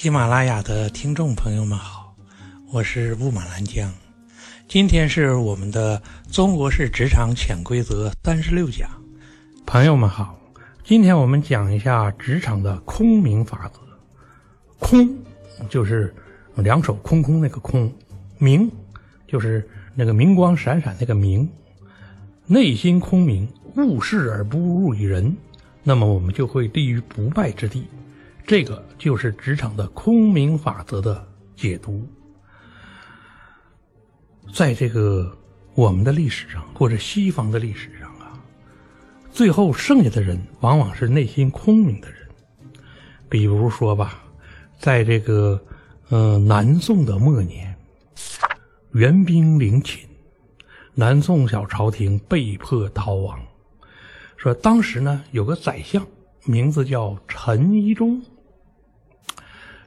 喜马拉雅的听众朋友们好，我是雾满兰江。今天是我们的《中国式职场潜规则》三十六讲。朋友们好，今天我们讲一下职场的空明法则。空就是两手空空那个空，明就是那个明光闪闪那个明。内心空明，务事而不入于人，那么我们就会立于不败之地。这个就是职场的空明法则的解读。在这个我们的历史上，或者西方的历史上啊，最后剩下的人往往是内心空明的人。比如说吧，在这个嗯南宋的末年，元兵临秦，南宋小朝廷被迫逃亡。说当时呢，有个宰相，名字叫陈宜中。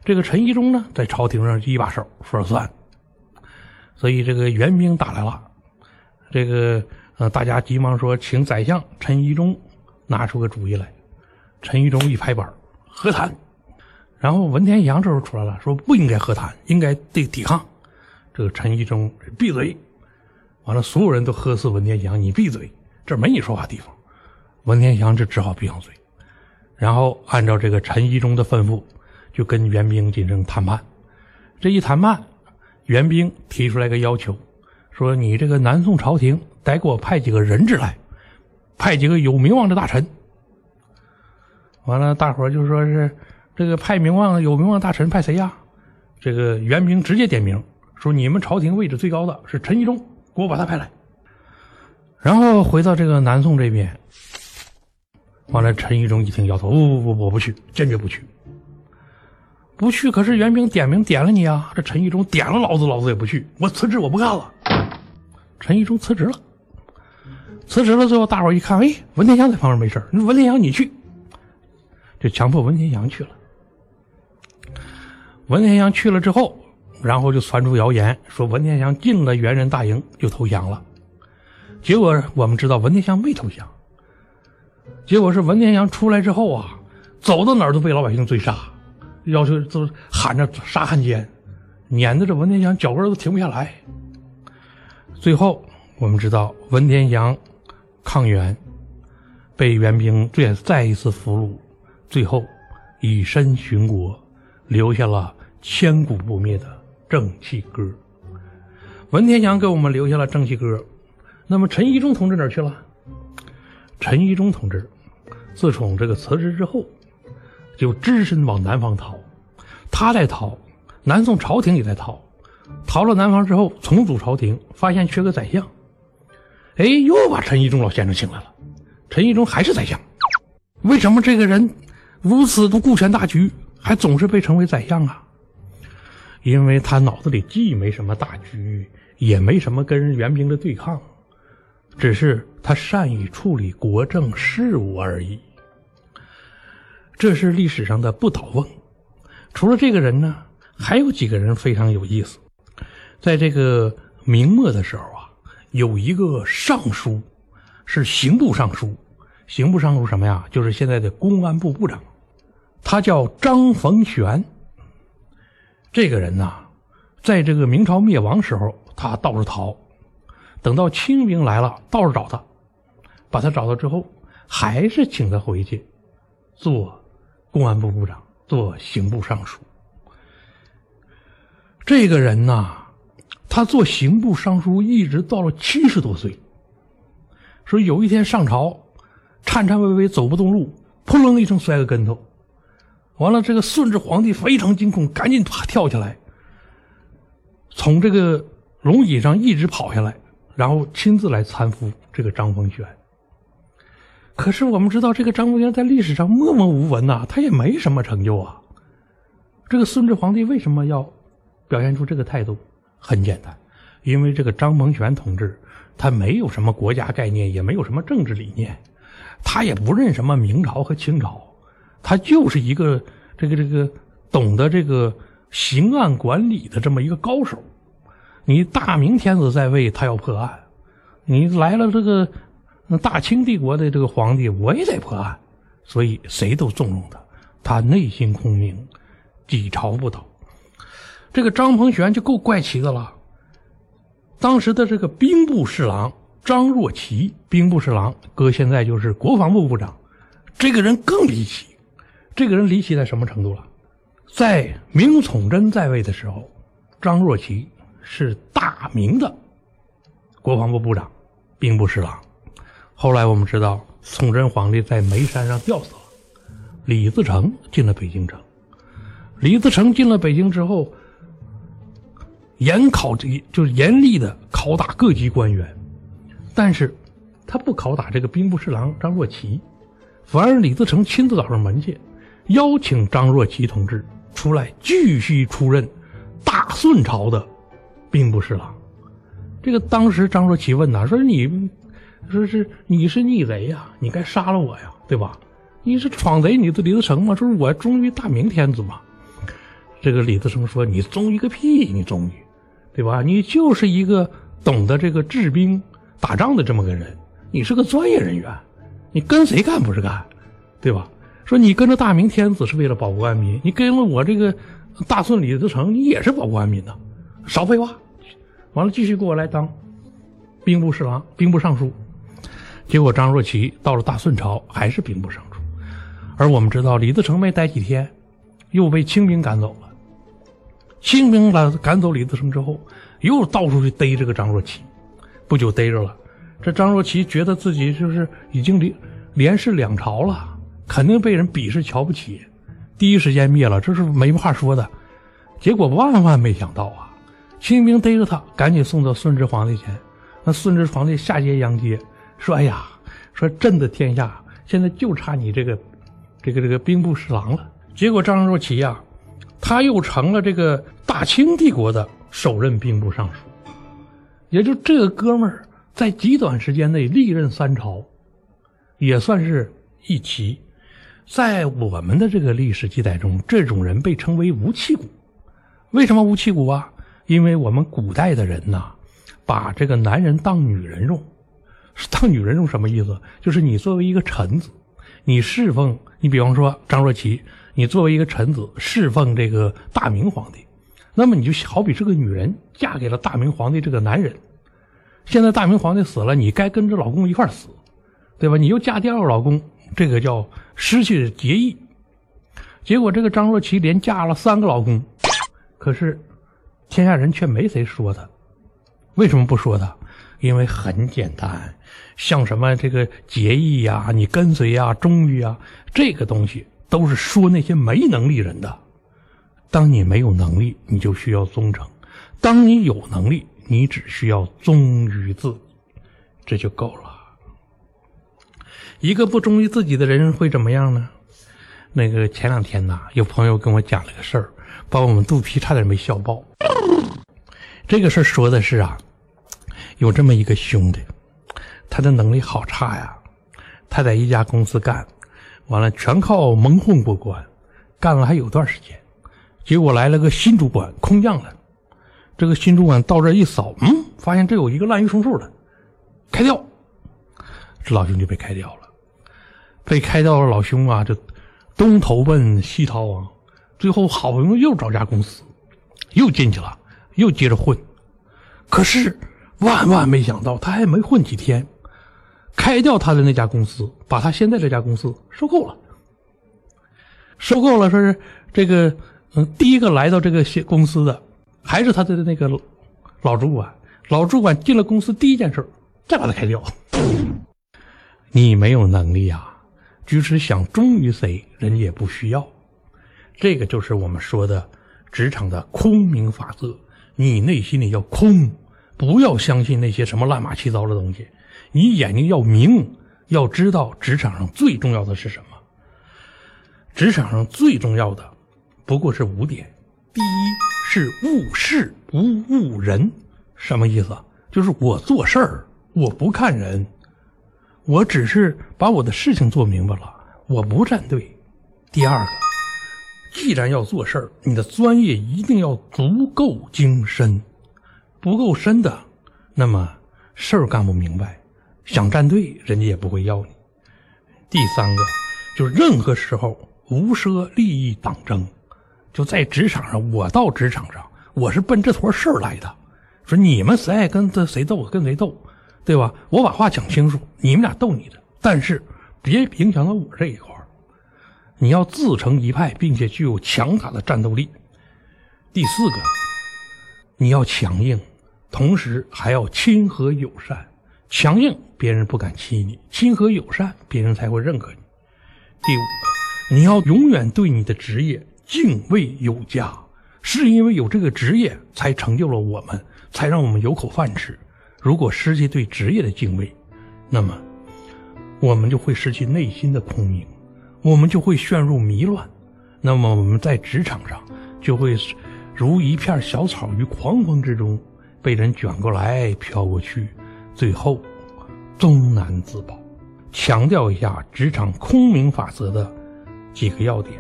这个陈宜中呢，在朝廷上一把手说了算，所以这个援兵打来了，这个呃，大家急忙说，请宰相陈宜中拿出个主意来。陈宜中一拍板，和谈。然后文天祥这时候出来了，说不应该和谈，应该得抵抗。这个陈宜中闭嘴，完了，所有人都呵斥文天祥，你闭嘴，这没你说话地方。文天祥就只好闭上嘴，然后按照这个陈宜中的吩咐。就跟援兵进行谈判，这一谈判，援兵提出来个要求，说你这个南宋朝廷得给我派几个人质来，派几个有名望的大臣。完了，大伙就说是这个派名望有名望大臣派谁呀？这个援兵直接点名说，你们朝廷位置最高的是陈宜中，给我把他派来。然后回到这个南宋这边，完了，陈宜中一听摇头，不不不，我不去，坚决不去。不去，可是援兵点名点了你啊！这陈义忠点了老子，老子也不去，我辞职，我不干了。陈义忠辞职了，辞职了。最后大伙一看，哎，文天祥在旁边没事文天祥你去，就强迫文天祥去了。文天祥去了之后，然后就传出谣言，说文天祥进了猿人大营就投降了。结果我们知道文天祥没投降，结果是文天祥出来之后啊，走到哪儿都被老百姓追杀。要求都喊着杀汉奸，撵的这文天祥脚跟都停不下来。最后我们知道文天祥抗元，被援兵再再一次俘虏，最后以身殉国，留下了千古不灭的正气歌。文天祥给我们留下了正气歌，那么陈宜中同志哪去了？陈宜中同志自从这个辞职之后。就只身往南方逃，他在逃，南宋朝廷也在逃，逃了南方之后重组朝廷，发现缺个宰相，哎，又把陈宜中老先生请来了。陈宜中还是宰相，为什么这个人如此的顾全大局，还总是被称为宰相啊？因为他脑子里既没什么大局，也没什么跟援兵的对抗，只是他善于处理国政事务而已。这是历史上的不倒翁。除了这个人呢，还有几个人非常有意思。在这个明末的时候啊，有一个尚书，是刑部尚书。刑部尚书什么呀？就是现在的公安部部长。他叫张逢玄。这个人呐，在这个明朝灭亡时候，他到处逃。等到清兵来了，到处找他，把他找到之后，还是请他回去做。公安部部长做刑部尚书，这个人呐，他做刑部尚书一直到了七十多岁。说有一天上朝，颤颤巍巍走不动路，扑棱一声摔个跟头，完了这个顺治皇帝非常惊恐，赶紧爬跳下来，从这个龙椅上一直跑下来，然后亲自来搀扶这个张逢玄。可是我们知道，这个张凤元在历史上默默无闻呐，他也没什么成就啊。这个顺治皇帝为什么要表现出这个态度？很简单，因为这个张逢玄同志他没有什么国家概念，也没有什么政治理念，他也不认什么明朝和清朝，他就是一个这个这个懂得这个刑案管理的这么一个高手。你大明天子在位，他要破案，你来了这个。那大清帝国的这个皇帝，我也得破案，所以谁都纵容他。他内心空明，几朝不倒。这个张鹏玄就够怪奇的了。当时的这个兵部侍郎张若琪，兵部侍郎搁现在就是国防部部长，这个人更离奇。这个人离奇在什么程度了？在明崇祯在位的时候，张若琪是大明的国防部部长、兵部侍郎。后来我们知道，崇祯皇帝在煤山上吊死了，李自成进了北京城。李自成进了北京之后，严考这就是严厉的拷打各级官员，但是他不拷打这个兵部侍郎张若琪，反而李自成亲自找上门去，邀请张若琪同志出来继续出任大顺朝的兵部侍郎。这个当时张若琪问他说：“你说是你是逆贼呀，你该杀了我呀，对吧？你是闯贼，你是李自成吗？说是我忠于大明天子嘛。”这个李自成说：“你忠于个屁，你忠于，对吧？你就是一个懂得这个治兵打仗的这么个人，你是个专业人员，你跟谁干不是干，对吧？说你跟着大明天子是为了保国安民，你跟了我这个大顺李自成，你也是保国安民呐，少废话。完了，继续给我来当兵部侍郎、兵部尚书。结果张若琪到了大顺朝还是兵部尚书，而我们知道李自成没待几天，又被清兵赶走了。”清兵把赶走李自成之后，又到处去逮这个张若琪，不久逮着了。这张若琪觉得自己就是已经连连世两朝了，肯定被人鄙视瞧不起，第一时间灭了，这是没话说的。结果万万没想到啊，清兵逮着他，赶紧送到顺治皇帝前。那顺治皇帝下阶迎接，说：“哎呀，说朕的天下现在就差你这个这个这个兵部侍郎了。”结果张若琪呀。他又成了这个大清帝国的首任兵部尚书，也就这个哥们儿在极短时间内历任三朝，也算是一奇。在我们的这个历史记载中，这种人被称为无气骨。为什么无气骨啊？因为我们古代的人呐，把这个男人当女人用，当女人用什么意思？就是你作为一个臣子，你侍奉，你比方说张若琪。你作为一个臣子侍奉这个大明皇帝，那么你就好比是个女人嫁给了大明皇帝这个男人。现在大明皇帝死了，你该跟着老公一块死，对吧？你又嫁第二个老公，这个叫失去节义。结果这个张若琪连嫁了三个老公，可是天下人却没谁说她。为什么不说她？因为很简单，像什么这个节义呀、你跟随呀、忠于啊，这个东西。都是说那些没能力人的。当你没有能力，你就需要忠诚；当你有能力，你只需要忠于自己，这就够了。一个不忠于自己的人会怎么样呢？那个前两天呐，有朋友跟我讲了个事儿，把我们肚皮差点没笑爆。这个事儿说的是啊，有这么一个兄弟，他的能力好差呀，他在一家公司干。完了，全靠蒙混过关，干了还有段时间，结果来了个新主管，空降了。这个新主管到这一扫，嗯，发现这有一个滥竽充数的，开掉。这老兄就被开掉了。被开掉了，老兄啊，就东投奔西逃亡，最后好不容易又找家公司，又进去了，又接着混。可是万万没想到，他还没混几天。开掉他的那家公司，把他现在这家公司收购了。收购了，说是这个，嗯，第一个来到这个公司的，还是他的那个老主管。老主管进了公司，第一件事再把他开掉。你没有能力啊，即使想忠于谁，人家也不需要。这个就是我们说的职场的空明法则。你内心里要空，不要相信那些什么乱码七糟的东西。你眼睛要明，要知道职场上最重要的是什么。职场上最重要的不过是五点：第一是务事不务人，什么意思？就是我做事儿我不看人，我只是把我的事情做明白了，我不站队。第二个，既然要做事儿，你的专业一定要足够精深，不够深的，那么事儿干不明白。想站队，人家也不会要你。第三个，就是任何时候无奢利益党争，就在职场上，我到职场上，我是奔这坨事儿来的。说你们谁爱跟这谁斗，跟谁斗，对吧？我把话讲清楚，你们俩斗你的，但是别影响到我这一块儿。你要自成一派，并且具有强大的战斗力。第四个，你要强硬，同时还要亲和友善。强硬，别人不敢欺你；亲和友善，别人才会认可你。第五个，你要永远对你的职业敬畏有加，是因为有这个职业，才成就了我们，才让我们有口饭吃。如果失去对职业的敬畏，那么我们就会失去内心的空明，我们就会陷入迷乱，那么我们在职场上就会如一片小草于狂风之中，被人卷过来飘过去。最后，终难自保。强调一下职场空明法则的几个要点：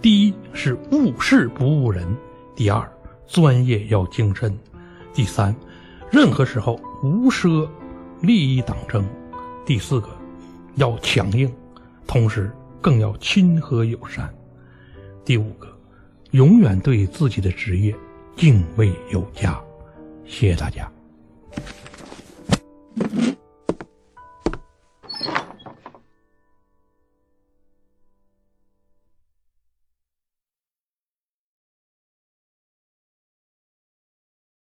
第一是误事不误人；第二，专业要精深；第三，任何时候无奢利益党争；第四个，要强硬，同时更要亲和友善；第五个，永远对自己的职业敬畏有加。谢谢大家。you